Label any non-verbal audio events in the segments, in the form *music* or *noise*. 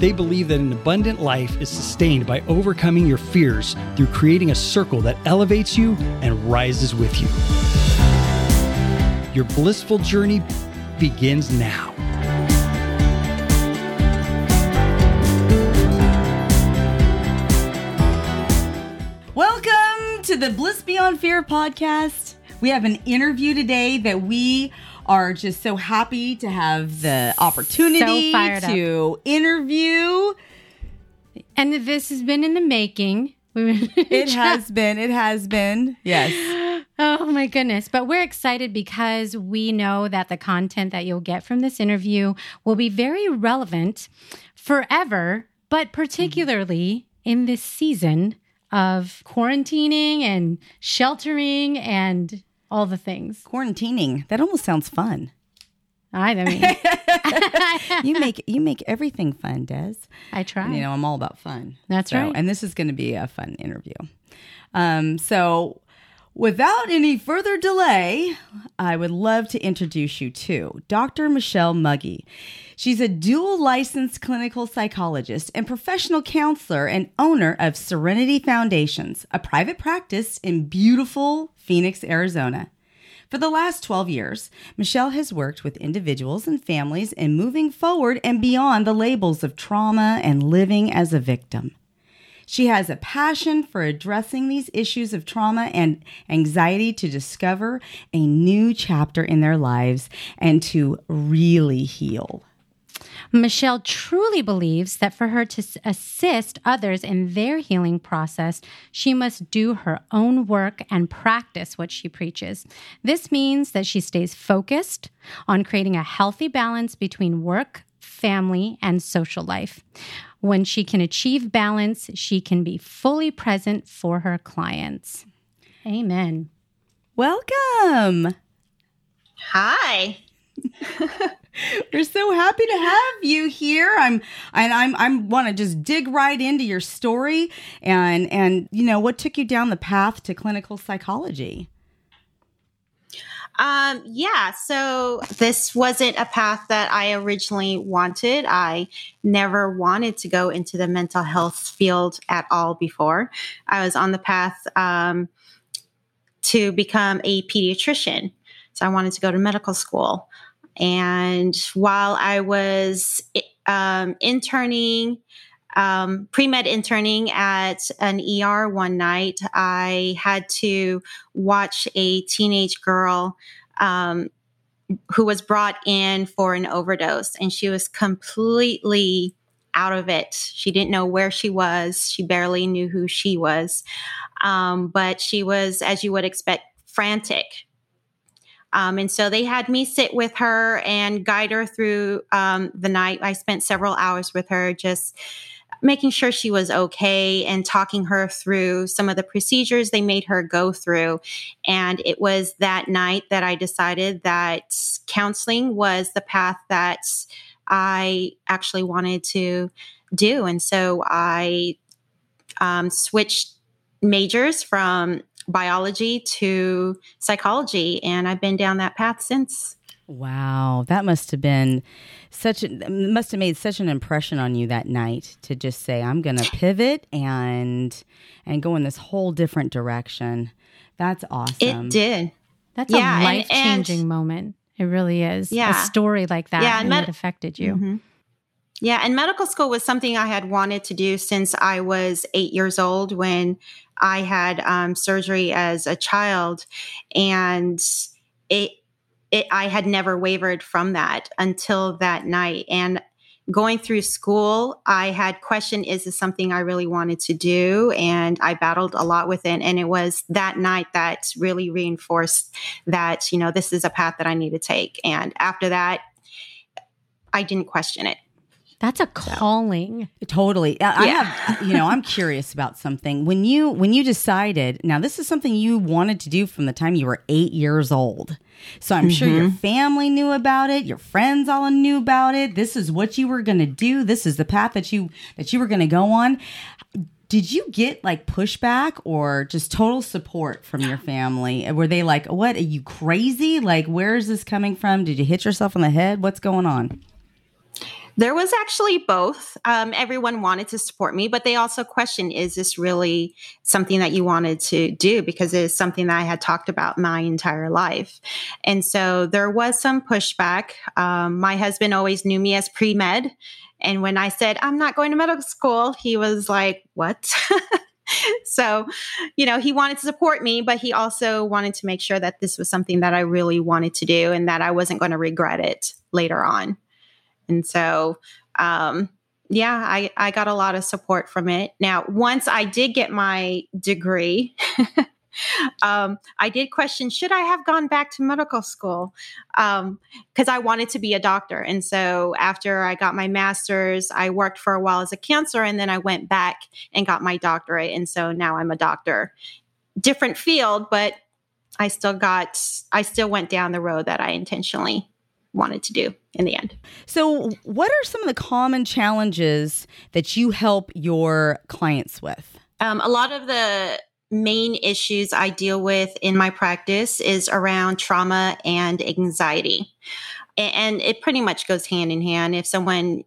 They believe that an abundant life is sustained by overcoming your fears through creating a circle that elevates you and rises with you. Your blissful journey begins now. Welcome to the Bliss Beyond Fear podcast. We have an interview today that we are just so happy to have the opportunity So to interview. And this has been in the making. *laughs* It has been, it has been. Yes. Oh my goodness. But we're excited because we know that the content that you'll get from this interview will be very relevant forever, but particularly in this season of quarantining and sheltering and all the things. Quarantining. That almost sounds fun. I mean, *laughs* You make you make everything fun, Des. I try. You know, I'm all about fun. That's So- right. And this is going to be a fun interview. Um, so, without any further delay, I would love to introduce you to Dr. Michelle Muggy. She's a dual licensed clinical psychologist and professional counselor and owner of Serenity Foundations, a private practice in beautiful Phoenix, Arizona. For the last 12 years, Michelle has worked with individuals and families in moving forward and beyond the labels of trauma and living as a victim. She has a passion for addressing these issues of trauma and anxiety to discover a new chapter in their lives and to really heal. Michelle truly believes that for her to assist others in their healing process, she must do her own work and practice what she preaches. This means that she stays focused on creating a healthy balance between work, family, and social life. When she can achieve balance, she can be fully present for her clients. Amen. Welcome. Hi. *laughs* We're so happy to have you here. I'm and I'm I'm want to just dig right into your story and and you know what took you down the path to clinical psychology. Um, yeah, so this wasn't a path that I originally wanted. I never wanted to go into the mental health field at all before. I was on the path um, to become a pediatrician. So I wanted to go to medical school. And while I was um, interning, um, pre med interning at an ER one night, I had to watch a teenage girl um, who was brought in for an overdose, and she was completely out of it. She didn't know where she was, she barely knew who she was. Um, but she was, as you would expect, frantic. Um, and so they had me sit with her and guide her through um, the night. I spent several hours with her, just making sure she was okay and talking her through some of the procedures they made her go through. And it was that night that I decided that counseling was the path that I actually wanted to do. And so I um, switched majors from biology to psychology, and I've been down that path since. Wow, that must have been such a must have made such an impression on you that night to just say I'm going to pivot and and go in this whole different direction. That's awesome. It did. That's Yeah, a life changing moment. It really is. Yeah. A story like that Yeah, and med- it affected you. Mhm. Yeah, and medical school was something I had wanted to do since I was eight years old when I had um, surgery as a child, and it, it I had never wavered from that until that night. And going through school, I had questioned, is this something I really wanted to do? And I battled a lot with it. And it was that night that really reinforced that, you know, this is a path that I need to take. And after that, I didn't question it. That's a calling. Totally. I, I Yeah. have, you know, I'm curious about something. When you when you decided, now this is something you wanted to do from the time you were 8 years old. So I'm sure your mm-hmm. family knew about it, your friends all knew about it. This is what you were going to do. This is the path that you that you were going to go on. Did you get like pushback or just total support from your family? Were they like, "What? Are you crazy? Like where is this coming from? Did you hit yourself on the head? What's going on?" There was actually both. Um, everyone wanted to support me, but they also questioned is this really something that you wanted to do? Because it is something that I had talked about my entire life. And so there was some pushback. Um, my husband always knew me as pre med. And when I said, I'm not going to medical school, he was like, What? *laughs* so, you know, he wanted to support me, but he also wanted to make sure that this was something that I really wanted to do and that I wasn't going to regret it later on. And so, um, yeah, I, I got a lot of support from it. Now, once I did get my degree, *laughs* um, I did question should I have gone back to medical school? Because I wanted to be a doctor. And so, after I got my master's, I worked for a while as a counselor, and then I went back and got my doctorate. And so now I'm a doctor. Different field, but I still got, I still went down the road that I intentionally wanted to do in the end. So, what are some of the common challenges that you help your clients with? Um, a lot of the main issues I deal with in my practice is around trauma and anxiety. And it pretty much goes hand in hand. If someone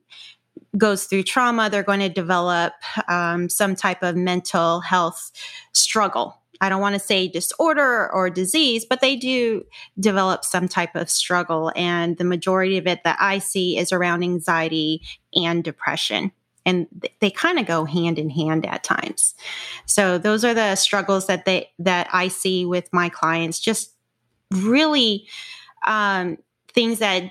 goes through trauma, they're going to develop um, some type of mental health struggle. I don't want to say disorder or disease, but they do develop some type of struggle. And the majority of it that I see is around anxiety and depression. And th- they kind of go hand in hand at times. So those are the struggles that they that I see with my clients. Just really um, things that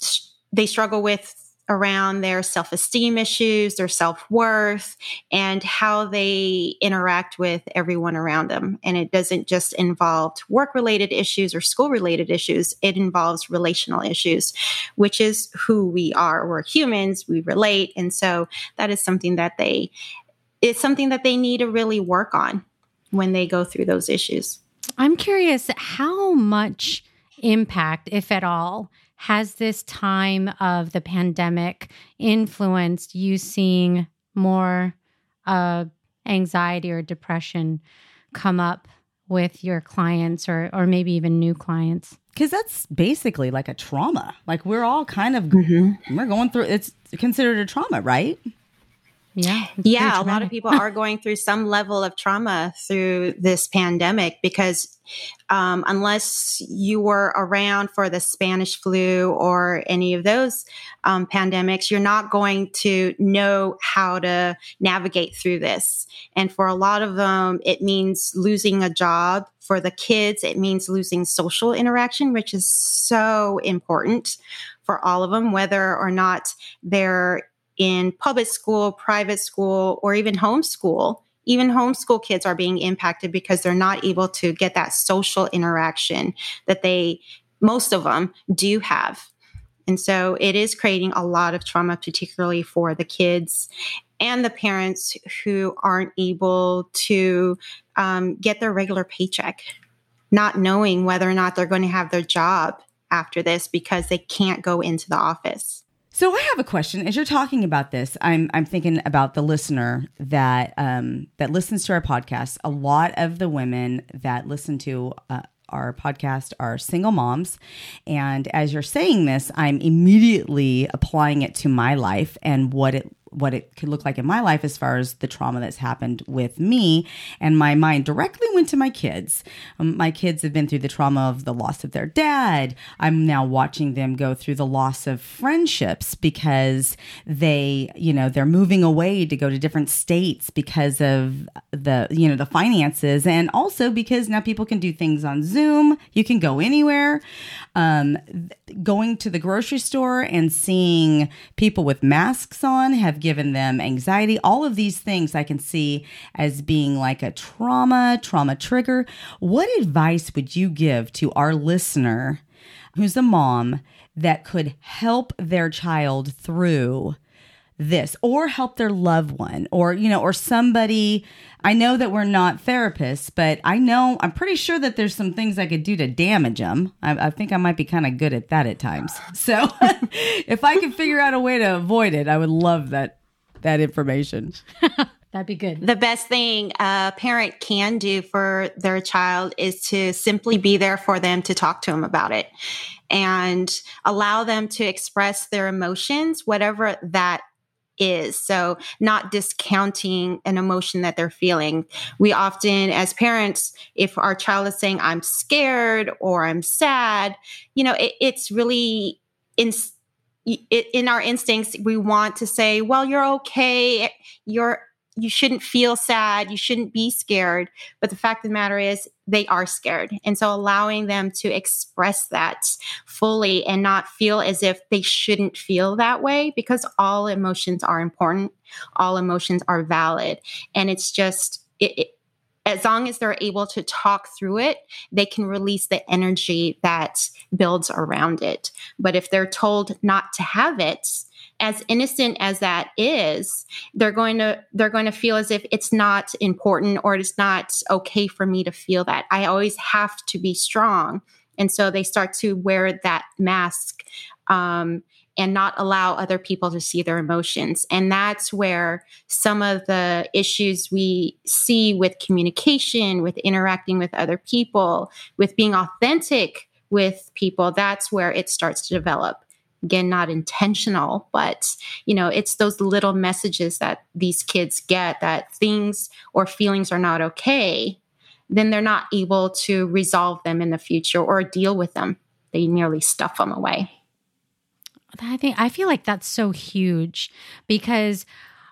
s- they struggle with around their self esteem issues, their self worth, and how they interact with everyone around them. And it doesn't just involve work related issues or school related issues, it involves relational issues, which is who we are. We're humans, we relate. And so that is something that they, it's something that they need to really work on when they go through those issues. I'm curious how much impact, if at all, has this time of the pandemic influenced you seeing more uh, anxiety or depression come up with your clients or, or maybe even new clients? Because that's basically like a trauma. Like we're all kind of we're going through. It's considered a trauma, right? Yeah. Yeah, a lot of people are going through some level of trauma through this pandemic because um, unless you were around for the Spanish flu or any of those um, pandemics, you're not going to know how to navigate through this. And for a lot of them, it means losing a job. For the kids, it means losing social interaction, which is so important for all of them, whether or not they're in public school, private school, or even homeschool. Even homeschool kids are being impacted because they're not able to get that social interaction that they, most of them, do have. And so it is creating a lot of trauma, particularly for the kids and the parents who aren't able to um, get their regular paycheck, not knowing whether or not they're going to have their job after this because they can't go into the office. So I have a question. As you're talking about this, I'm I'm thinking about the listener that um, that listens to our podcast. A lot of the women that listen to uh, our podcast are single moms, and as you're saying this, I'm immediately applying it to my life and what it what it could look like in my life as far as the trauma that's happened with me. And my mind directly went to my kids. Um, my kids have been through the trauma of the loss of their dad. I'm now watching them go through the loss of friendships because they, you know, they're moving away to go to different states because of the, you know, the finances. And also because now people can do things on Zoom. You can go anywhere. Um, going to the grocery store and seeing people with masks on have given them anxiety. All of these things I can see as being like a trauma, trauma trigger. What advice would you give to our listener who's a mom that could help their child through this or help their loved one or you know or somebody. I know that we're not therapists but i know i'm pretty sure that there's some things i could do to damage them i, I think i might be kind of good at that at times. *laughs* So *laughs* if i could figure out a way to avoid it i would love that that information. *laughs* That'd be good. The best thing a parent can do for their child is to simply be there for them to talk to them about it and allow them to express their emotions, whatever that is. So, not discounting an emotion that they're feeling. We often, as parents, if our child is saying, I'm scared or I'm sad, you know, it, it's really in in our instincts, we want to say, well, you're okay. You're you shouldn't feel sad. You shouldn't be scared. But the fact of the matter is, they are scared. And so allowing them to express that fully and not feel as if they shouldn't feel that way, because all emotions are important, all emotions are valid. And it's just, it, it as long as they're able to talk through it, they can release the energy that builds around it. But if they're told not to have it, as innocent as that is, they're going to they're going to feel as if it's not important or it's not okay for me to feel that. I always have to be strong, and so they start to wear that mask. Um, and not allow other people to see their emotions. And that's where some of the issues we see with communication, with interacting with other people, with being authentic with people, that's where it starts to develop again not intentional but you know it's those little messages that these kids get that things or feelings are not okay then they're not able to resolve them in the future or deal with them. They merely stuff them away. I think i feel like that's so huge because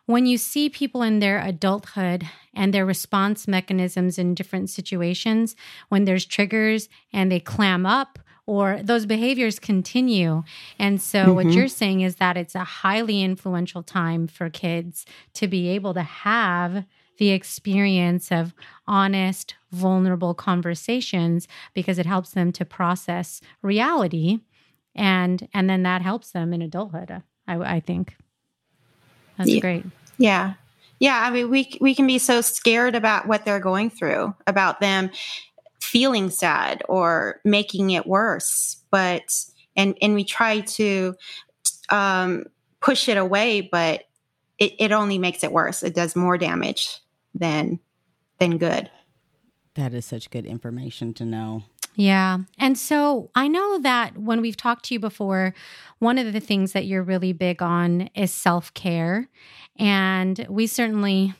when you see people in their adulthood and their response mechanisms in different situations, when there's triggers and they clam up or those behaviors continue. And so, mm-hmm. what you're saying is that it's a highly influential time for kids to be able to have the experience of honest, vulnerable conversations because it helps them to process reality. And, and then that helps them in adulthood, I, I think. That's yeah. great. Yeah. Yeah, I mean, we we can be so scared about what they're going through, about them feeling sad or making it worse but and and we try to um, push it away but it, it only makes it worse it does more damage than than good that is such good information to know yeah. And so I know that when we've talked to you before, one of the things that you're really big on is self care. And we certainly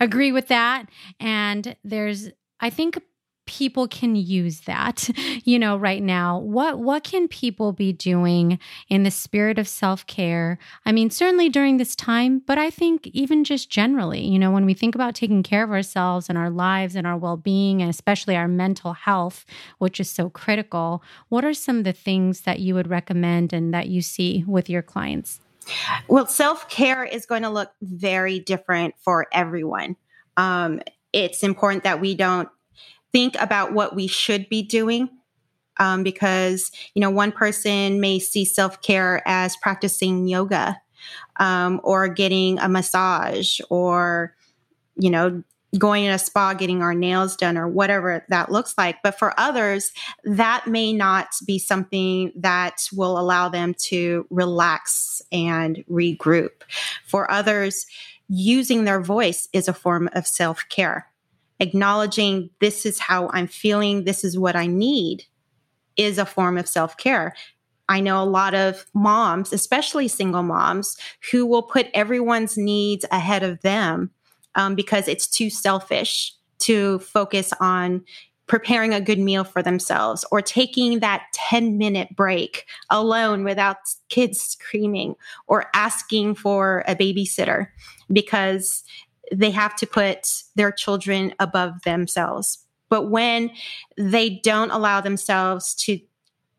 agree with that. And there's, I think, people can use that *laughs* you know right now. What what can people be doing in the spirit of self-care? I mean certainly during this time but i think even just generally you know when we think about taking care of ourselves and our lives and our well-being and especially our mental health which is so critical what are some of the things that you would recommend and that you see with your clients? Well self-care is going to look very different for everyone. Um, it's important that we don't think about what we should be doing um, because you know one person may see self-care as practicing yoga um, or getting a massage or you know going in a spa getting our nails done or whatever that looks like. But for others that may not be something that will allow them to relax and regroup. For others using their voice is a form of self-care acknowledging this is how I'm feeling, this is what I need is a form of self care. I know a lot of moms, especially single moms, who will put everyone's needs ahead of them um, because it's too selfish to focus on preparing a good meal for themselves or taking that 10 minute break alone without kids screaming or asking for a babysitter because they have to put their children above themselves. But when they don't allow themselves to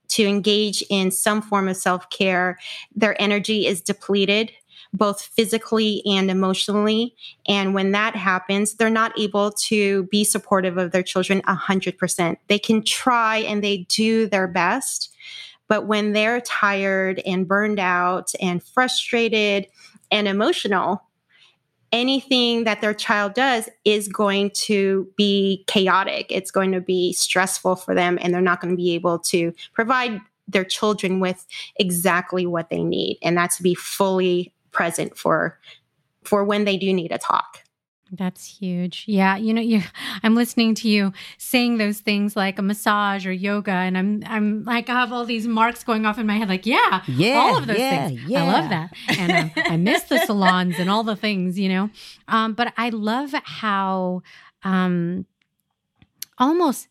to engage in some form of self-care, their energy is depleted both physically and emotionally. And when that happens, they're not able to be supportive of their children 100%. They can try and they do their best. But when they're tired and burned out and frustrated and emotional, anything that their child does is going to be chaotic. It's going to be stressful for them, and they're not going to be able to provide their children with exactly what they need. And that's to be fully present for for when they do need a talk. That's huge. Yeah, you know, you *laughs* I'm listening to you saying those things like a massage or yoga and I'm I'm like I have all these marks going off in my head like, yeah, Yeah, all of those yeah, things. yeah. I love that. And um, I miss the *laughs* salons and all the things, you know. Um but I love how um almost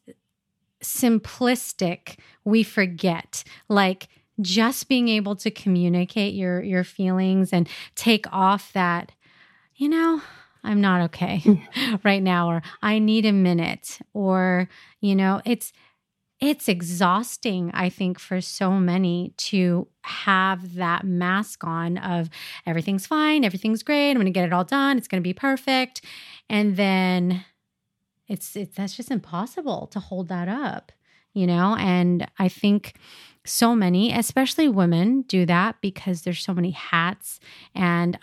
simplistic we forget like just being able to communicate your your feelings and take off that you know i'm not okay hmm. *laughs* right now or i need a minute or you know it's it's exhausting i think for so many to have that mask on of everything's fine everything's great i'm going to get it all done it's going to be perfect and then it's it's that's just impossible to hold that up you know? And i think so many especially women do that because there's so many hats and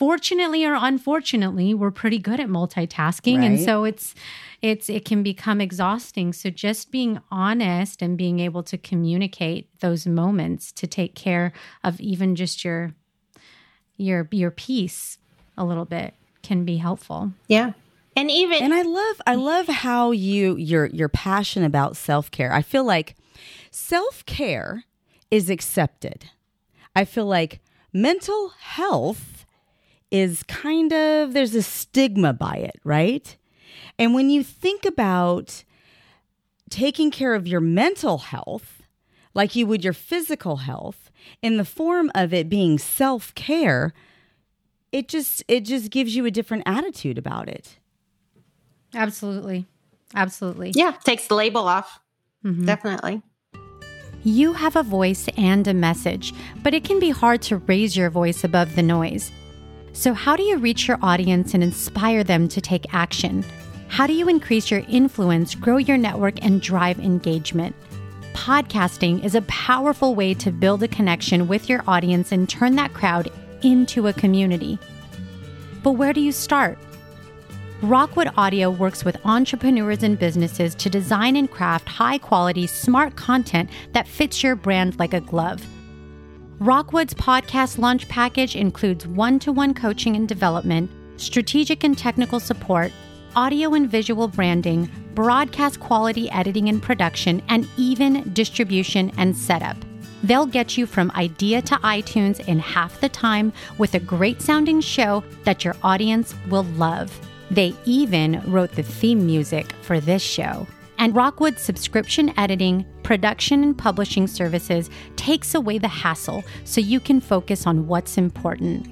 fortunately or unfortunately we're pretty good at multitasking and so it's it's it can become exhausting so just being honest and being able to communicate those moments to take care of even just your your your peace a little bit can be helpful Yeah. And even And I love I love how you you're you're passionate about self-care. I feel like self-care is accepted. I feel like mental health is kind of there's a stigma by it, right? And when you think about taking care of your mental health like you would your physical health in the form of it being self-care, it just it just gives you a different attitude about it. absolutely absolutely yeah, takes the label off. Mm-hmm. Definitely. You have a voice and a message, but it can be hard to raise your voice above the noise. So, how do you reach your audience and inspire them to take action? How do you increase your influence, grow your network, and drive engagement? Podcasting is a powerful way to build a connection with your audience and turn that crowd into a community. But where do you start? Rokkwood Audio works with entrepreneurs and businesses to design and craft high quality, smart content that fits your brand like a glove. Rokkwood's podcast launch package includes one to one coaching and development, strategic and technical support, audio and visual branding, broadcast quality editing and production, and even distribution and setup. They'll get you from idea to iTunes in half the time with a great sounding show that your audience will love. They even wrote the theme music for this show. And Rokkwood's subscription editing, production, and publishing services takes away the hassle so you can focus on what's important.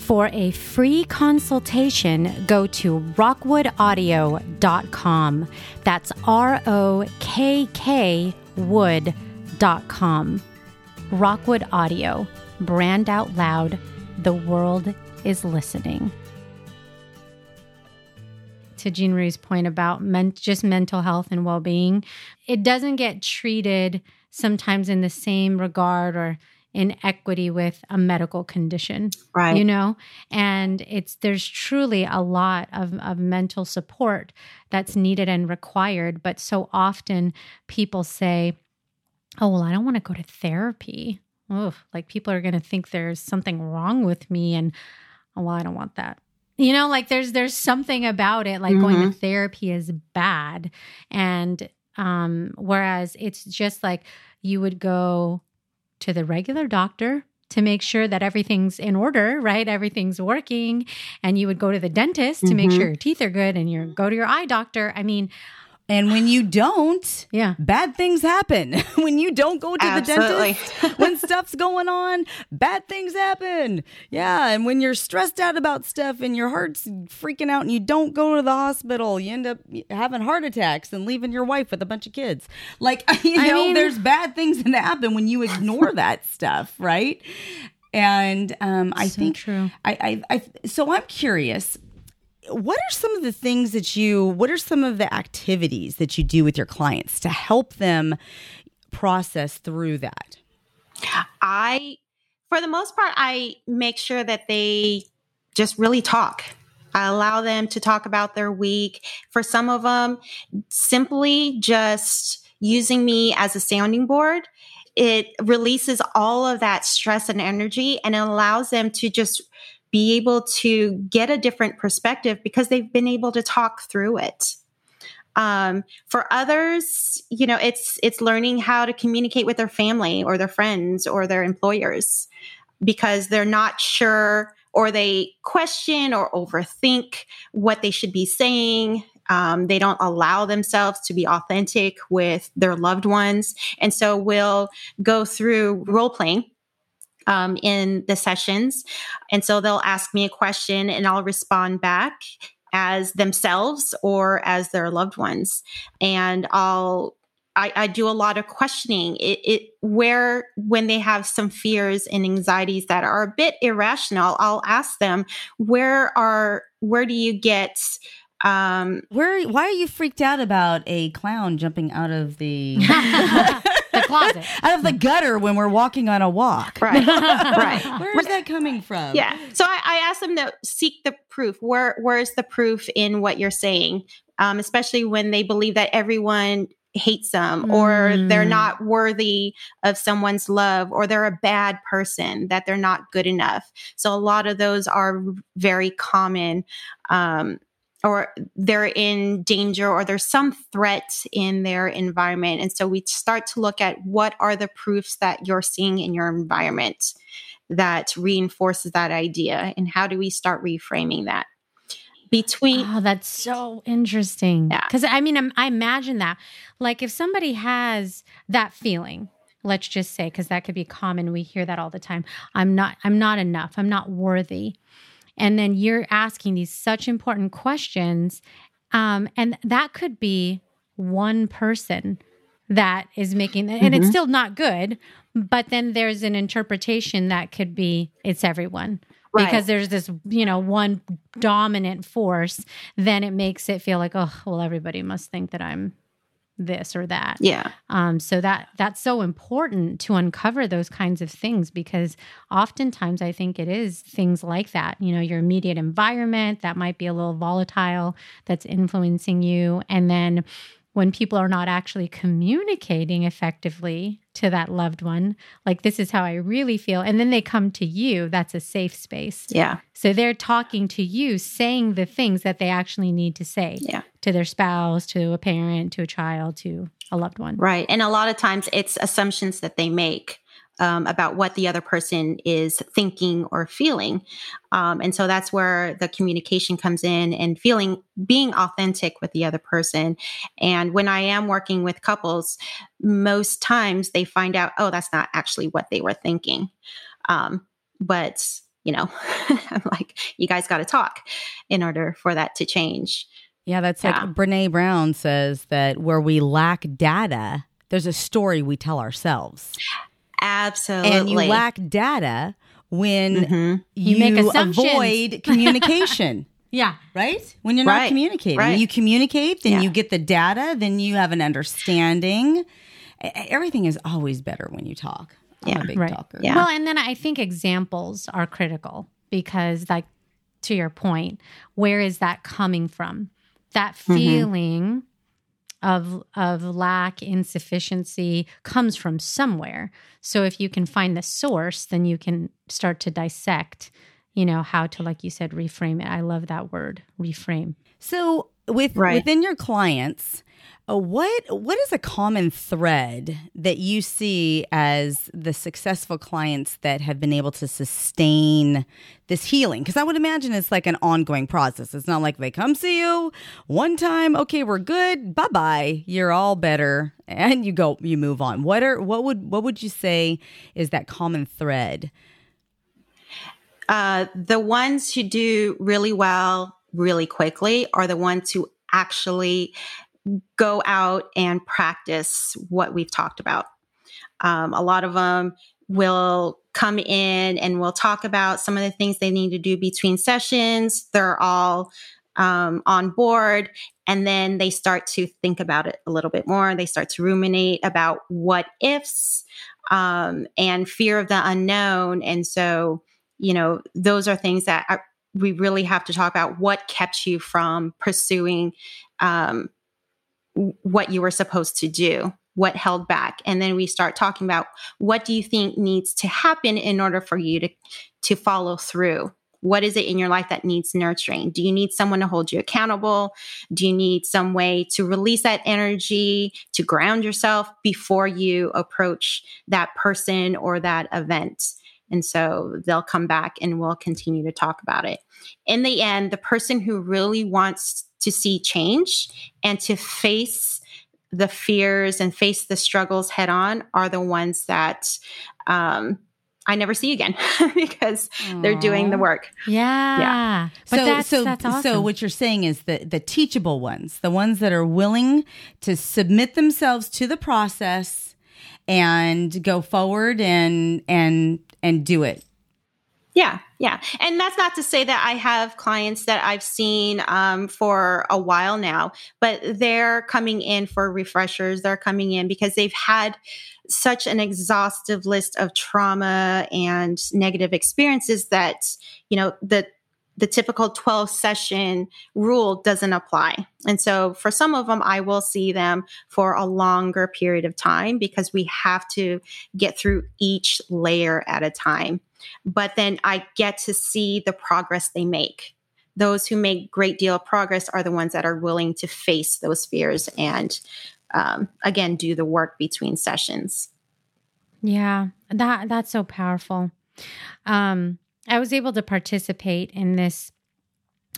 For a free consultation, go to rokkwoodaudio.com. That's R O K K wood.com. Rokkwood Audio, brand out loud. The world is listening. To Gina Marie's point about men- just mental health and well being, it doesn't get treated sometimes in the same regard or in equity with a medical condition Right. you know? And it's there's truly a lot of, of mental support that's needed and required but so often people say oh well i don't want to go to therapy. Oh like people are going to think there's something wrong with me and well i don't want that you know like there's there's something about it like going to therapy is bad and um whereas it's just like you would go to the regular doctor to make sure that everything's in order, right? Everything's working. And you would go to the dentist to make Mm-hmm. sure your teeth are good and you go to your eye doctor. I mean, And when you don't, yeah. bad things happen. *laughs* when you don't go to Absolutely. the dentist, *laughs* when stuff's going on, bad things happen. Yeah. And when you're stressed out about stuff and your heart's freaking out and you don't go to the hospital, you end up having heart attacks and leaving your wife with a bunch of kids. Like, *laughs* you I know, mean- there's bad things that happen when you ignore that stuff, right? And um, I So think true. I, I, I, so I'm curious what are some of the things that you what are some of the activities that you do with your clients to help them process through that I for the most part, I make sure that they just really talk. I allow them to talk about their week. For some of them, simply just using me as a sounding board, it releases all of that stress and energy and it allows them to just be able to get a different perspective because they've been able to talk through it. Um, for others, you know, it's it's learning how to communicate with their family or their friends or their employers because they're not sure or they question or overthink what they should be saying. Um, they don't allow themselves to be authentic with their loved ones. And so we'll go through role playing um, in the sessions. And so they'll ask me a question and I'll respond back as themselves or as their loved ones. And I'll I, I, do a lot of questioning. It, it, where when they have some fears and anxieties that are a bit irrational, I'll ask them, where are where do you get um where why are you freaked out about a clown jumping out of the the *laughs* *laughs* closet. *laughs* Out of the gutter when we're walking on a walk. Right. *laughs* Right. Where is that coming from? Yeah. So I, I ask them to seek the proof. Where where's the proof in what you're saying? Um, especially when they believe that everyone hates them or mm. they're not worthy of someone's love or they're a bad person that they're not good enough. So a lot of those are very common um, or they're in danger or there's some threat in their environment. And so we start to look at what are the proofs that you're seeing in your environment that reinforces that idea and how do we start reframing that? Between oh that's so interesting. Yeah. because yeah. i mean i imagine that. Like if somebody has that feeling let's just say because that could be common we hear that all the time i'm not i'm not enough. I'm not worthy and then you're asking these such important questions um, and that could be one person that is making and mm-hmm. it's still not good but then there's an interpretation that could be it's everyone right. because there's this you know one dominant force then it makes it feel like oh well everybody must think that i'm this or that. Yeah. Um so that that's so important to uncover those kinds of things because oftentimes i think it is things like that you know your immediate environment that might be a little volatile that's influencing you. And then when people are not actually communicating effectively to that loved one, like this is how I really feel. And then they come to you, that's a safe space. Yeah. So they're talking to you, saying the things that they actually need to say yeah. to their spouse, to a parent, to a child, to a loved one. Right. And a lot of times it's assumptions that they make um, about what the other person is thinking or feeling. Um, and so that's where the communication comes in and feeling, being authentic with the other person. And when I am working with couples, most times they find out, oh, that's not actually what they were thinking. Um, but, you know, *laughs* I'm like, you guys got to talk in order for that to change. Yeah, that's yeah. like Brene Brown says that where we lack data, there's a story we tell ourselves. Absolutely. And you lack data when mm-hmm. you, you, make avoid *laughs* communication. yeah. Right? When you're not right. communicating. Right. You communicate, then yeah. you get the data, then you have an understanding. Everything is always better when you talk. I'm yeah. a big right. talker. Yeah. Well, and then I think examples are critical because, like, to your point, where is that coming from? That mm-hmm. feeling mm-hmm of of lack insufficiency comes from somewhere. So if you can find the source then you can start to dissect you know how to like you said reframe it. I love that word reframe. So with right. within your clients uh, what what is a common thread that you see as the successful clients that have been able to sustain this healing? Because I would imagine it's like an ongoing process. It's not like they come see you one time, okay, we're good, bye bye, you're all better, and you go, you move on. What are what would what would you say is that common thread? Uh, the ones who do really well really quickly are the ones who actually go out and practice what we've talked about. Um, a lot of them will come in and we'll talk about some of the things they need to do between sessions. They're all um, on board and then they start to think about it a little bit more they start to ruminate about what ifs um, and fear of the unknown and so you know those are things that are, we really have to talk about what kept you from pursuing um, what you were supposed to do what held back. And then we start talking about what do you think needs to happen in order for you to to follow through? What is it in your life that needs nurturing? Do you need someone to hold you accountable? Do you need some way to release that energy to ground yourself before you approach that person or that event and so they'll come back and we'll continue to talk about it in the end the person who really wants to see change and to face the fears and face the struggles head on are the ones that um, I never see again *laughs* because Aww. they're doing the work. Yeah. Yeah. But so, that's, so, that's awesome. so what you're saying is the, the teachable ones, the ones that are willing to submit themselves to the process and go forward and, and, and do it. Yeah, yeah. And that's not to say that I have clients that I've seen um, for a while now, but they're coming in for refreshers. They're coming in because they've had such an exhaustive list of trauma and negative experiences that, you know, the the typical 12 session rule doesn't apply. And so for some of them, I will see them for a longer period of time because we have to get through each layer at a time. But then I get to see the progress they make. Those who make great deal of progress are the ones that are willing to face those fears and um, again do the work between sessions. Yeah, that that's so powerful. Um, I was able to participate in this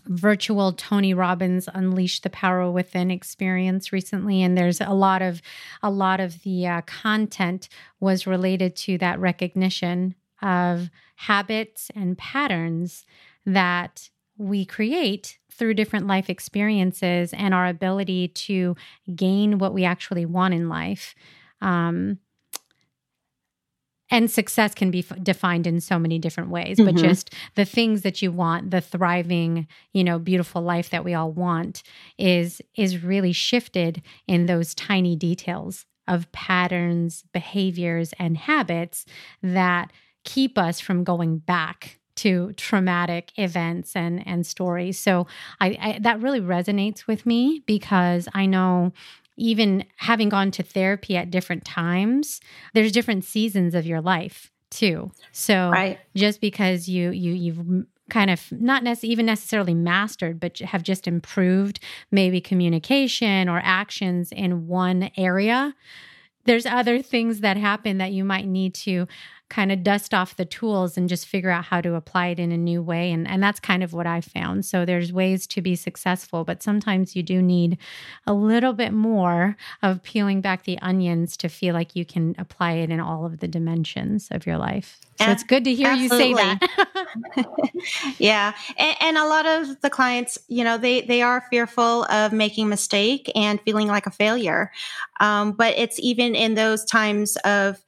virtual Tony Robbins Unleash the Power Within experience recently and there's a lot of a lot of the uh, content was related to that recognition of habits and patterns that we create through different life experiences and our ability to gain what we actually want in life. Um, and success can be f- defined in so many different ways mm-hmm. but just the things that you want the thriving you know beautiful life that we all want is is really shifted in those tiny details of patterns behaviors and habits that keep us from going back to traumatic events and and stories so I, I that really resonates with me because i know even having gone to therapy at different times, there's different seasons of your life too. So right. just because you you you've kind of not nec- even necessarily mastered, but have just improved maybe communication or actions in one area, there's other things that happen that you might need to kind of dust off the tools and just figure out how to apply it in a new way. And, and that's kind of what I found. So there's ways to be successful, but sometimes you do need a little bit more of peeling back the onions to feel like you can apply it in all of the dimensions of your life. So it's good to hear Absolutely. you say that. *laughs* yeah. And, and, a lot of the clients, you know, they, they are fearful of making mistake and feeling like a failure. Um, but it's even in those times of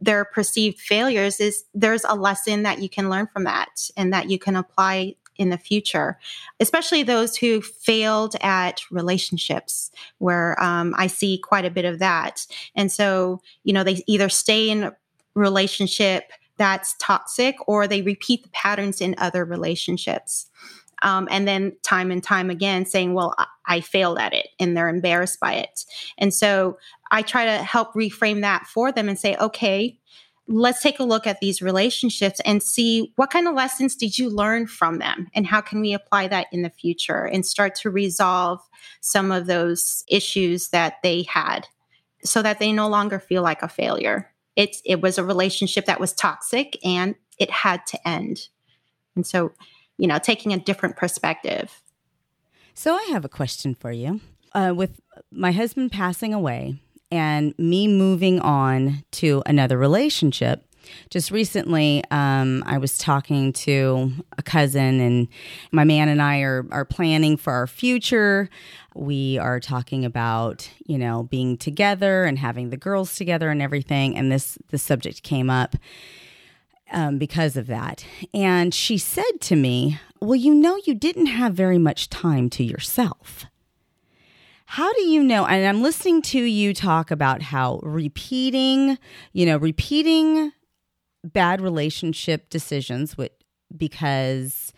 their perceived failures is there's a lesson that you can learn from that and that you can apply in the future, especially those who failed at relationships, where um, I see quite a bit of that. And so, you know, they either stay in a relationship that's toxic or they repeat the patterns in other relationships. Um, and then time and time again saying, well, I, I failed at it and they're embarrassed by it. And so I try to help reframe that for them and say, okay, let's take a look at these relationships and see what kind of lessons did you learn from them and how can we apply that in the future and start to resolve some of those issues that they had so that they no longer feel like a failure. It, it was a relationship that was toxic and it had to end. And so, you know, taking a different perspective. So I have a question for you. Uh, with my husband passing away, and me moving on to another relationship. Just recently, um, I was talking to a cousin, and my man and I are, are planning for our future. We are talking about, you know, being together and having the girls together and everything. And this, this subject came up um, because of that. And she said to me, well, you know, you didn't have very much time to yourself. How do you know? And I'm listening to you talk about how repeating, you know, repeating bad relationship decisions with, because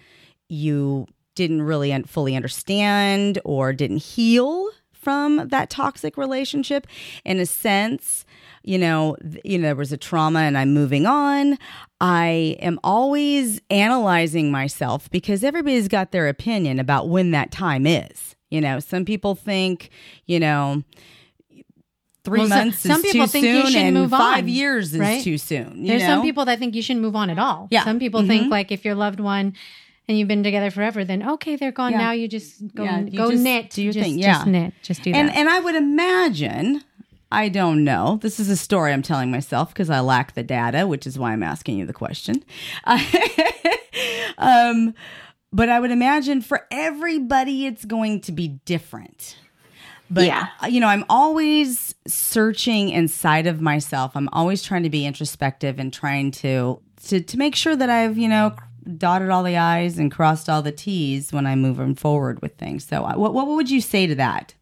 you didn't really fully understand or didn't heal from that toxic relationship in a sense you know th- you know there was a trauma and i'm moving on i am always analyzing myself because everybody's got their opinion about when that time is you know some people think you know three Well, months some is people too think you soon should and move five years is right? too soon you There's some people that think you shouldn't move on at all. Yeah. Some people Mhm. think like if your loved one and you've been together forever, then okay, they're gone Yeah. now. You just go Yeah, you go just knit. do your just, thing, Just yeah. knit. Just do and that. and I would imagine I don't know. This is a story I'm telling myself because I lack the data, which is why I'm asking you the question. *laughs* um, but I would imagine for everybody, it's going to be different. But Yeah. you know, I'm always searching inside of myself. I'm always trying to be introspective and trying to to to make sure that I've you know dotted all the i's and crossed all the t's when I'm moving forward with things. So, what what would you say to that?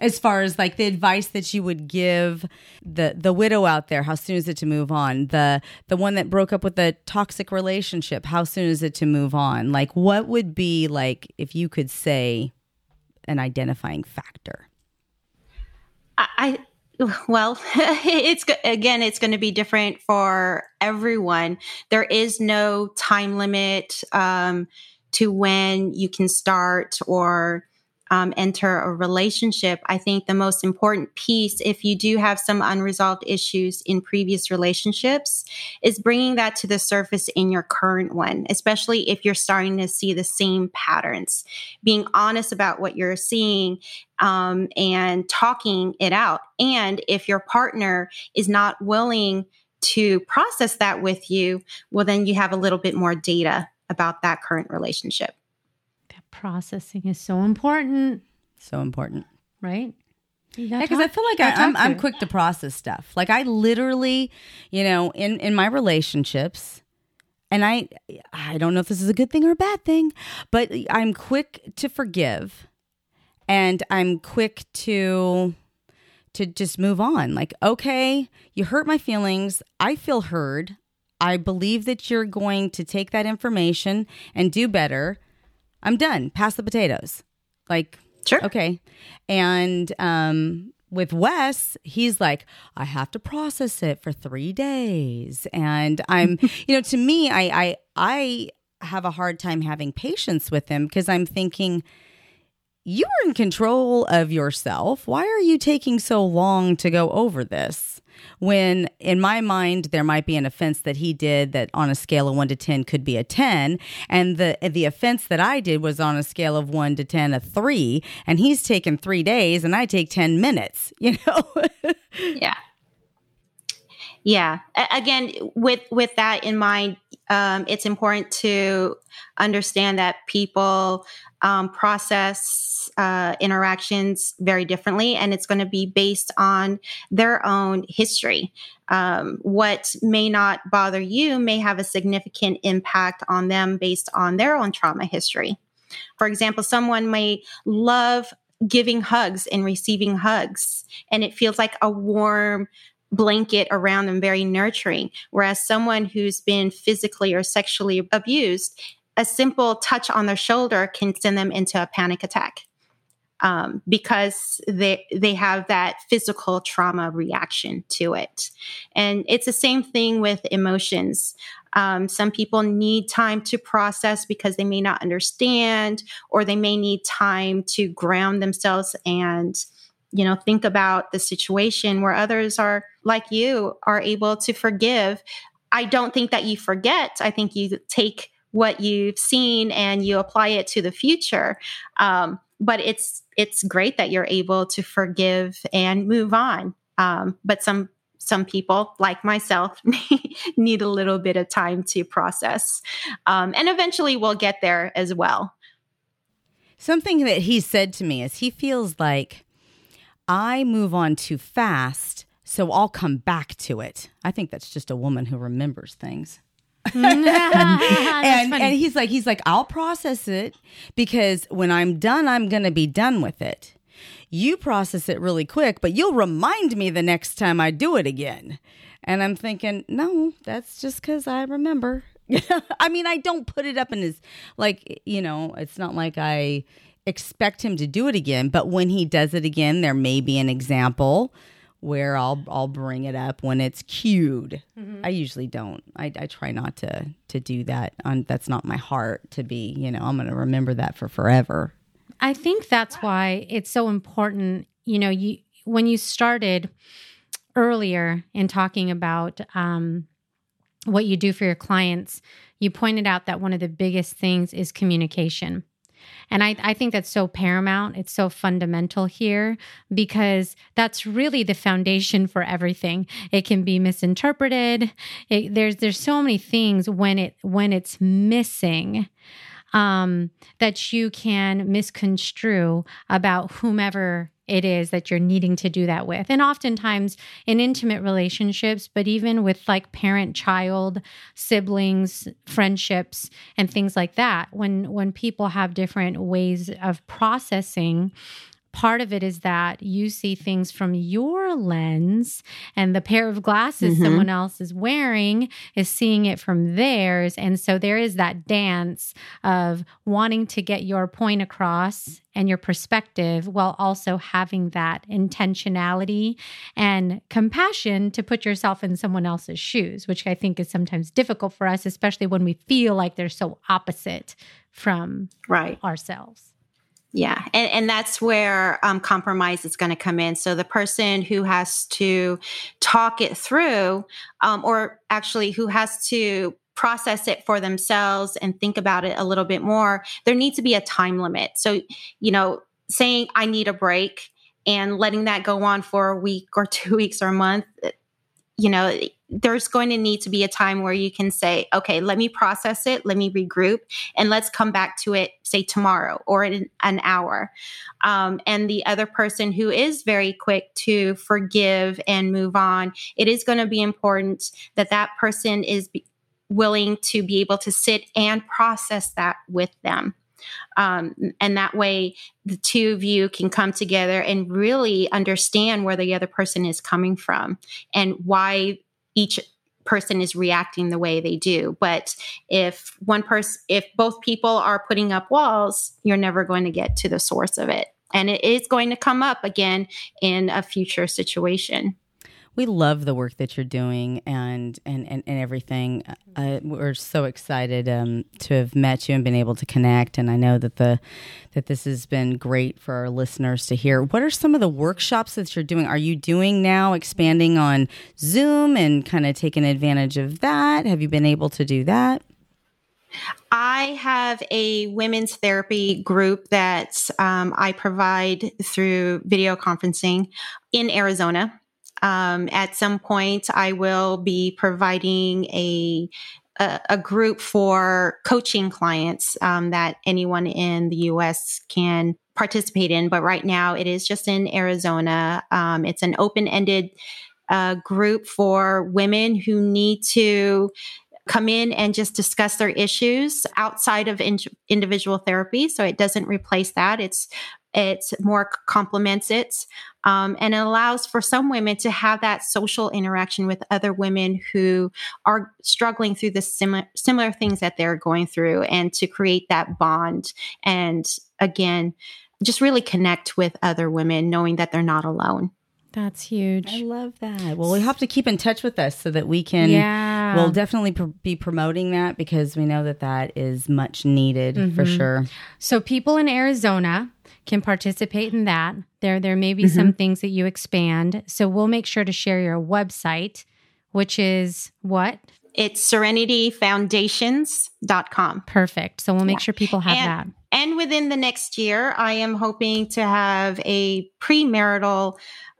As far as like the advice that you would give the the widow out there, how soon is it to move on? The the one that broke up with a toxic relationship, how soon is it to move on? Like, what would be like if you could say an identifying factor? I, I well, *laughs* it's again, it's going to be different for everyone. There is no time limit um, to when you can start or um, enter a relationship. I think the most important piece, if you do have some unresolved issues in previous relationships, is bringing that to the surface in your current one, especially if you're starting to see the same patterns. Being honest about what you're seeing um, and talking it out. And if your partner is not willing to process that with you, well, then you have a little bit more data about that current relationship. Processing is so important, So important. right? Yeah, because I feel like I, I'm I'm quick to process stuff. Like I literally, you know, in in my relationships, and I I don't know if this is a good thing or a bad thing, but I'm quick to forgive, and I'm quick to to just move on. Like, okay, you hurt my feelings. I feel heard. I believe that you're going to take that information and do better. I'm done. Pass the potatoes. Like, Sure. Okay. And um with Wes, he's like, I have to process it for three days. And I'm, *laughs* you know, to me, I I I have a hard time having patience with him because I'm thinking, you are in control of yourself. Why are you taking so long to go over this? When in my mind there might be an offense that he did that on a scale of 1 to 10 could be a 10 and the the offense that I did was on a scale of 1 to 10 a 3 and he's taken 3 days and I take 10 minutes, *laughs* you know. Yeah. Yeah. Again, with with that in mind, um, it's important to understand that people um, process uh, interactions very differently, and it's going to be based on their own history. Um, what may not bother you may have a significant impact on them based on their own trauma history. For example, someone may love giving hugs and receiving hugs, and it feels like a warm blanket around them, very nurturing. Whereas someone who's been physically or sexually abused, a simple touch on their shoulder can send them into a panic attack um, because they they have that physical trauma reaction to it. And it's the same thing with emotions. Um, some people need time to process because they may not understand, or they may need time to ground themselves and you know think about the situation where others are like you are able to forgive. I don't think that you forget. I think you take what you've seen and you apply it to the future. Um, but it's it's great that you're able to forgive and move on. Um, but some some people like myself *laughs* need a little bit of time to process um, and eventually we'll get there as well. Something that he said to me is he feels like I move on too fast, so I'll come back to it. I think that's just a woman who remembers things. *laughs* And and he's like he's like I'll process it because when I'm done I'm going to be done with it. You process it really quick, but you'll remind me the next time I do it again. And I'm thinking, no, that's just cuz I remember. *laughs* I mean, I don't put it up in his like, you know, it's not like I expect him to do it again, but when he does it again, there may be an example where I'll I'll bring it up when it's cued. I usually don't. I, I try not to to do that. On that's not my heart to be. You know, I'm going to remember that for forever. I think that's why it's so important. You know, you when you started earlier in talking about um, what you do for your clients, you pointed out that one of the biggest things is communication. And I, I think that's so paramount. It's so fundamental here because that's really the foundation for everything. It can be misinterpreted. It, there's there's so many things when it when it's missing um, that you can misconstrue about whomever it is that you're needing to do that with. And oftentimes in intimate relationships, but even with like parent child, siblings, friendships and things like that, when when people have different ways of processing part of it is that you see things from your lens and the pair of glasses Mhm. someone else is wearing is seeing it from theirs and so there is that dance of wanting to get your point across and your perspective while also having that intentionality and compassion to put yourself in someone else's shoes which i think is sometimes difficult for us especially when we feel like they're so opposite from Right. ourselves Yeah, and and that's where um, compromise is going to come in. So the person who has to talk it through, um, or actually who has to process it for themselves and think about it a little bit more, there needs to be a time limit. So you know, saying I need a break and letting that go on for a week or *laughs* two weeks or a month, you know, there's going to need to be a time where you can say, okay, let me process it, let me regroup, and let's come back to it, say tomorrow or in an hour. Um, and the other person who is very quick to forgive and move on, it is going to be important that that person is willing to be able to sit and process that with them. Um, and that way, the two of you can come together and really understand where the other person is coming from and why each person is reacting the way they do. But if one person, if both people are putting up walls, you're never going to get to the source of it. And it is going to come up again in a future situation. We love the work that you're doing and and and, and everything. Uh, we're so excited um, to have met you and been able to connect. And I know that the that this has been great for our listeners to hear. What are some of the workshops that you're doing? Are you doing now expanding on Zoom and kind of taking advantage of that? Have you been able to do that? I have a women's therapy group that um, I provide through video conferencing in Arizona. Um, at some point, I will be providing a a, group for coaching clients um, that anyone in the U.S. can participate in. But right now, it is just in Arizona. Um, it's an open ended uh, group for women who need to come in and just discuss their issues outside of in- individual therapy. So it doesn't replace that. It's it's more complements it um, and it allows for some women to have that social interaction with other women who are struggling through the similar similar things that they're going through and to create that bond and again just really connect with other women knowing that they're not alone That's huge. I love that. Well, we have to keep in touch with us so that we can. Yeah. We'll definitely pr- be promoting that because we know that that is much needed for sure. So people in Arizona can participate in that. There there may be some things that you expand. So we'll make sure to share your website, which is what? it's serenityfoundations.com Perfect. So we'll make sure people have And- that. And within the next year, I am hoping to have a premarital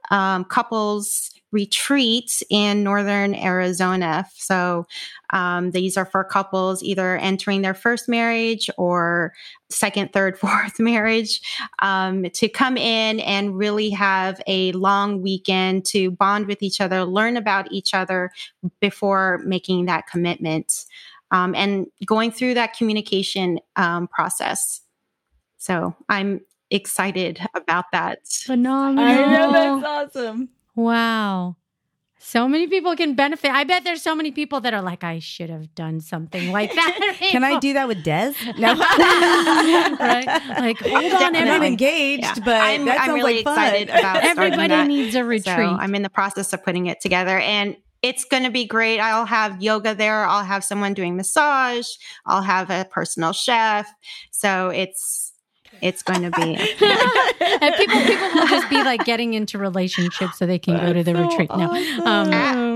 um, couples retreat in northern Arizona. So um, these are for couples either entering their first marriage or second, third, *laughs* fourth marriage um, to come in and really have a long weekend to bond with each other, learn about each other before making that commitment. um, and going through that communication um, process. So I'm excited about that. Phenomenal. I know that's awesome. Wow. So many people can benefit. I bet there's so many people that are like, I should have done something like that. *laughs* *laughs* Can I do that with Des? No. *laughs* right? Like, hold on, I'm not everybody. engaged, Yeah. but I'm, that I'm really like fun. excited about starting Everybody that. needs a retreat. So I'm in the process of putting it together and it's going to be great. I'll have yoga there. I'll have someone doing massage. I'll have a personal chef. So it's it's going to be *laughs* and people, people will just be like getting into relationships so they can go to the so retreat. No, um,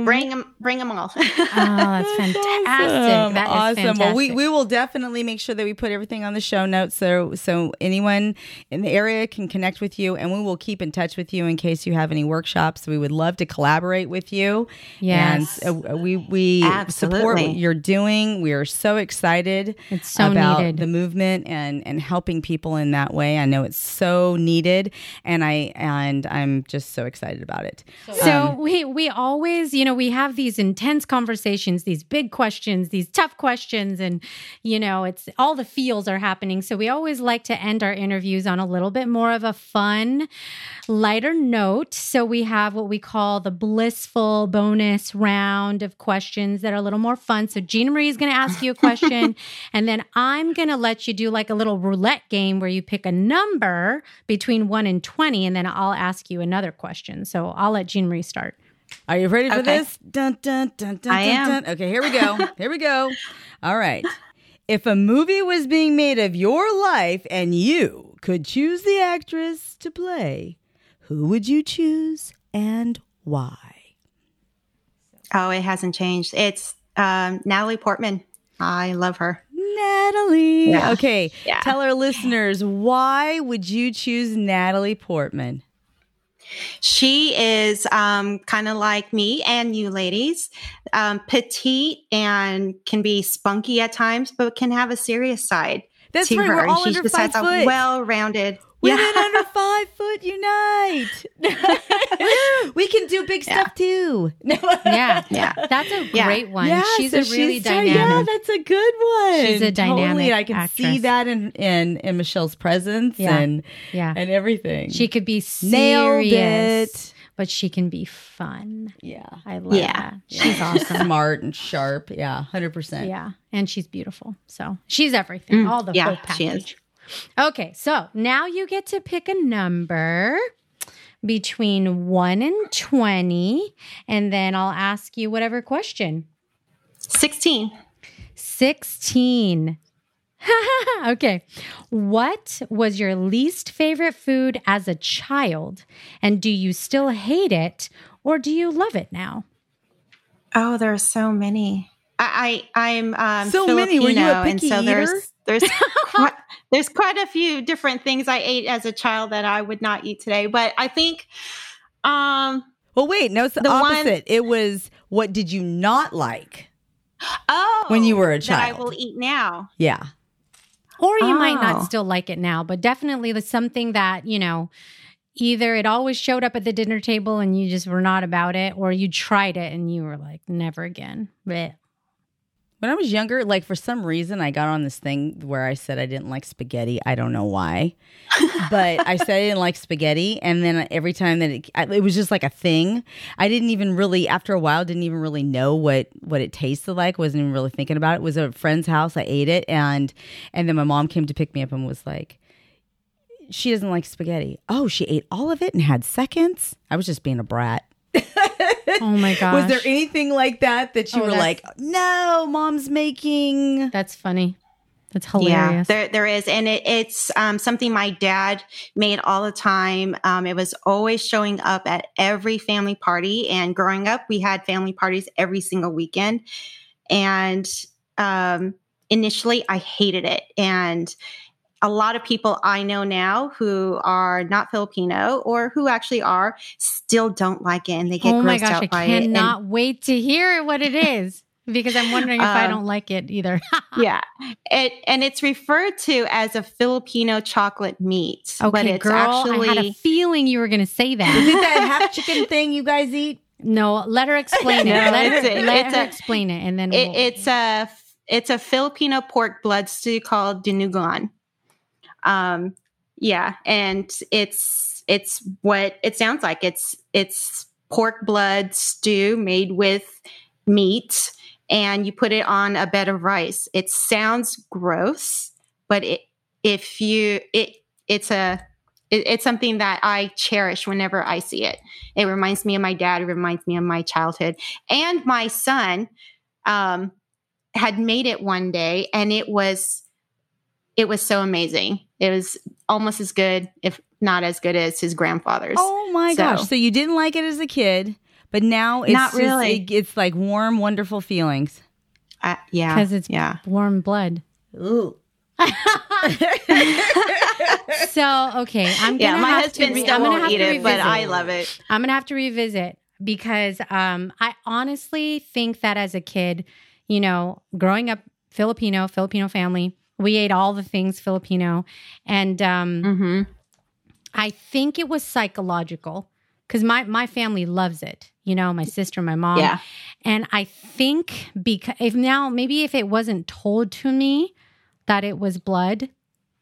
bring them bring them all. *laughs* oh, *laughs* that's fantastic. Awesome. That is awesome. Well, we, fantastic. we will definitely make sure that we put everything on the show notes so so anyone in the area can connect with you, and we will keep in touch with you in case you have any workshops. We would love to collaborate with you. Yes. and uh, we we support what you're doing. We are so excited. It's so about needed. the movement and and helping people in that way. I know it's so needed, and I and I'm just so excited about it. So Um, we we always, you know, we have these intense conversations, these big questions, these tough questions, and you know, it's all the feels are happening. So we always like to end our interviews on a little bit more of a fun, lighter note. So we have what we call the blissful bonus round of questions that are a little more fun. So Gina Marie is going to ask you a question, *laughs* and then I'm going to let you do like a little roulette game where you pick a number between one and twenty, and then I'll ask you another question. So I'll let Gina Marie start. Are you ready for Okay. this? Dun, dun, dun, dun, I dun, am. dun. Okay, here we go. *laughs* here we go. All right. If a movie was being made of your life and you could choose the actress to play, who would you choose and why? oh, it hasn't changed. It's um, Natalie Portman. I love her. Natalie. Yeah. Okay. Yeah. Tell our listeners why would you choose Natalie Portman? She is um, kind of like me and you ladies, um, petite and can be spunky at times, but can have a serious side That's to right. her. We're all she under just five has foot. a well-rounded. Women under *laughs* five foot unite. we can do big Yeah. stuff too. *laughs* Yeah, Yeah. that's a Yeah. great one. Yeah, she's so a really she's- dynamic. Yeah, that's a good one. She's a dynamic Totally, I can see that in in, in Michelle's presence Yeah. and Yeah. and everything. She could be nailed serious, it. but she can be fun. Yeah, I love Yeah. that. *laughs* She's awesome. smart and sharp. Yeah, hundred percent. Yeah, and she's beautiful. So she's everything. Mm, all the yeah, whole she is. Package. Okay, so now you get to pick a number between one and twenty, and then I'll ask you whatever question. 16. 16. *laughs* okay. What was your least favorite food as a child? And do you still hate it or do you love it now? Oh, there are so many. I, I I'm um, So Filipino, many. Were you a and picky so eater? there's *laughs* quite, there's quite a few different things I ate as a child that I would not eat today. But I think, um, Well, wait. No, it's the, The one- opposite. It was what did you not like? oh, When you were a that I will eat now. Yeah. Or you might not Oh. still like it now, but definitely the something that, you know, either it always showed up at the dinner table and you just were not about it, or you tried it and you were like, never again. Bleh. When I was younger, like for some reason, I got on this thing where I said I didn't like spaghetti. I don't know why, but I said I didn't like spaghetti, and then every time that it, it was just like a thing. I didn't even really, after a while, didn't even really know what what it tasted like. wasn't even really thinking about it. it was at a friend's house. I ate it, and and then my mom came to pick me up and was like, "She doesn't like spaghetti." Oh, she ate all of it and had seconds. I was just being a brat. *laughs* Oh my gosh. Was there anything like that that you Oh, were like, no, mom's making? That's funny. That's Yeah, hilarious. there there is, and it, it's um, something my dad made all the time. Um, it was always showing up at every family party, and growing up, we had family parties every single weekend. And um, initially, I hated it, and a lot of people I know now who are not Filipino or who actually are still don't like it, and they get oh my grossed gosh, out I by it. And- cannot wait to hear what it *laughs* is because I'm wondering if I Um, don't like it either. *laughs* yeah it and it's referred to as a filipino chocolate meat but okay, it's girl, actually I had a feeling you were going to say Is that. it that half *laughs* chicken thing you guys eat? no, let her explain it. No, let her, it's a- let it's her a- explain it, and then it, we'll- it's a it's a Filipino pork blood stew called dinuguan. Um, yeah, and it's it's what it sounds like. It's it's pork blood stew made with meat, and you put it on a bed of rice. It sounds gross, but it if you it it's a it, it's something that I cherish whenever I see it. It reminds me of my dad. It reminds me of my childhood and my son. Um, had made it one day and it was it was so amazing. It was almost as good, if not as good as his grandfather's. Oh my So- gosh! So you didn't like it as a kid, but now it's Not just- really. it- it's like warm, wonderful feelings. Uh, yeah, 'Cause it's- yeah. Warm blood. Ooh. *laughs* So okay, I'm gonna Yeah, my have husband to still won't eat to it, but. I love it. I'm gonna have to revisit because um, I honestly think that as a kid, you know, growing up Filipino, Filipino family, we ate all the things Filipino, and um, Mm-hmm. I think it was psychological because my my family loves it. You know, my sister, my mom, Yeah. and I think because if now maybe if it wasn't told to me that it was blood,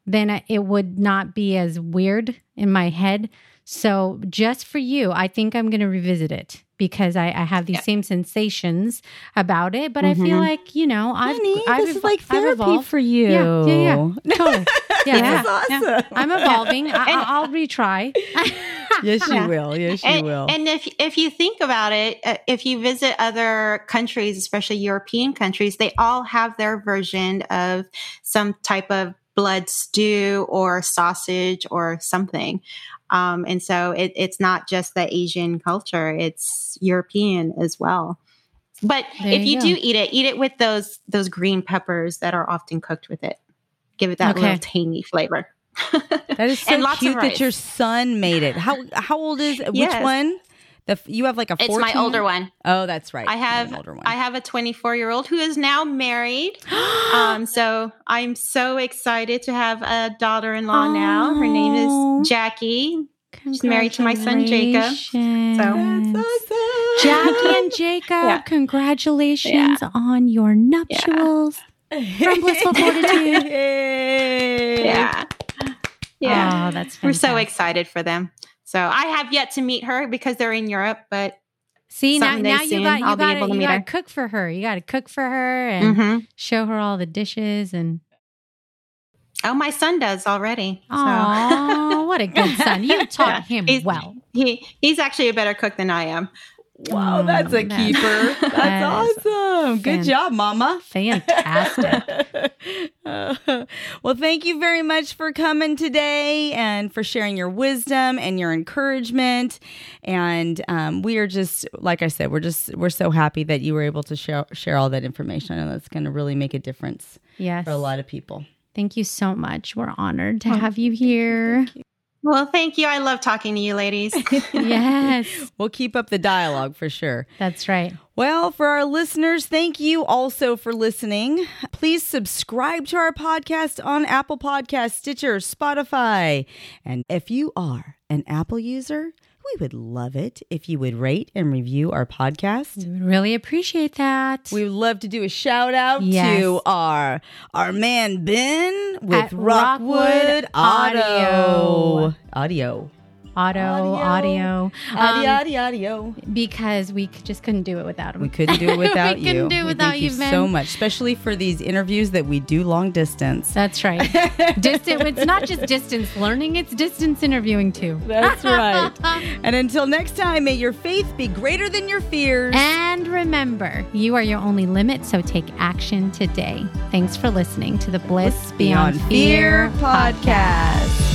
then it would not be as weird in my head. So just for you, I think I'm going to revisit it because I, I have these Yeah. same sensations about it. But I feel Mhm. like you know I've, Honey, I've this is like I've therapy evolved. for you. Yeah, yeah, *laughs* yeah, totally. Yeah, yeah. awesome. yeah. I'm evolving. I, *laughs* I- I'll retry. *laughs* Yes, you Yeah. will. Yes, you and, will. and if if you think about it, uh, if you visit other countries, especially European countries, they all have their version of some type of blood stew or sausage or something. Um, and so it, it's not just the Asian culture; it's European as well. But There if you you do eat it, eat it with those those green peppers that are often cooked with it. Give it that Okay. little tangy flavor. *laughs* that is so and cute that your son made it. How how old is which one? The you have like a. 14? It's my older one. Oh, that's right. I have have an older one. I have a 24 year old who is now married. *gasps* um, so I'm so excited to have a daughter in law now. Her name is Jackie. She's married to my son, Jacob. Congratulations. awesome. Jackie and Jacob, Yeah. congratulations on your nuptials. From Blissful *laughs* Fortitude. Yeah. Yeah. Oh, that's We're so excited for them. So I have yet to meet her because they're in Europe, but See now, now you got you I'll got to you got to cook for her. You got to cook for her and Mhm. show her all the dishes and oh, my son does already. So oh, what a good son! You *laughs* taught Yeah. him He's- well. he he's actually a better cook than I am. Wow, that's a Mm, keeper. *laughs* That's that awesome. Good job, Mama. Fantastic. Uh, *laughs* well, thank you very much for coming today and for sharing your wisdom and your encouragement. And um, we are just, like I said, we're just we're so happy that you were able to share share all that information. I know that's going to really make a difference Yes. for a lot of people. Thank you so much. We're honored to have you here. Well, thank you. I love talking to you ladies. *laughs* *laughs* Yes, We'll keep up the dialogue for sure. that's right. Well, for our listeners, thank you also for listening. Please subscribe to our podcast on Apple Podcasts, Stitcher, Spotify. And if you are an Apple user, we would love it if you would rate and review our podcast. We would really appreciate that. We would love to do a shout out Yes. to our our man Ben with Rokkwood, Rokkwood Audio. Audio. Auto, Audio. audio, Audio, Um, audio, audio. because we just couldn't do it without him. We couldn't do it *laughs* without We you. couldn't do it without thank you, you Ben. so much, especially for these interviews that we do long distance. That's right. *laughs* Distant. It's not just distance learning; it's distance interviewing too. That's *laughs* right. and until next time, may your faith be greater than your fears. And remember, you are your only limit, so take action today. Thanks for listening to the Bliss Beyond, Fear podcast.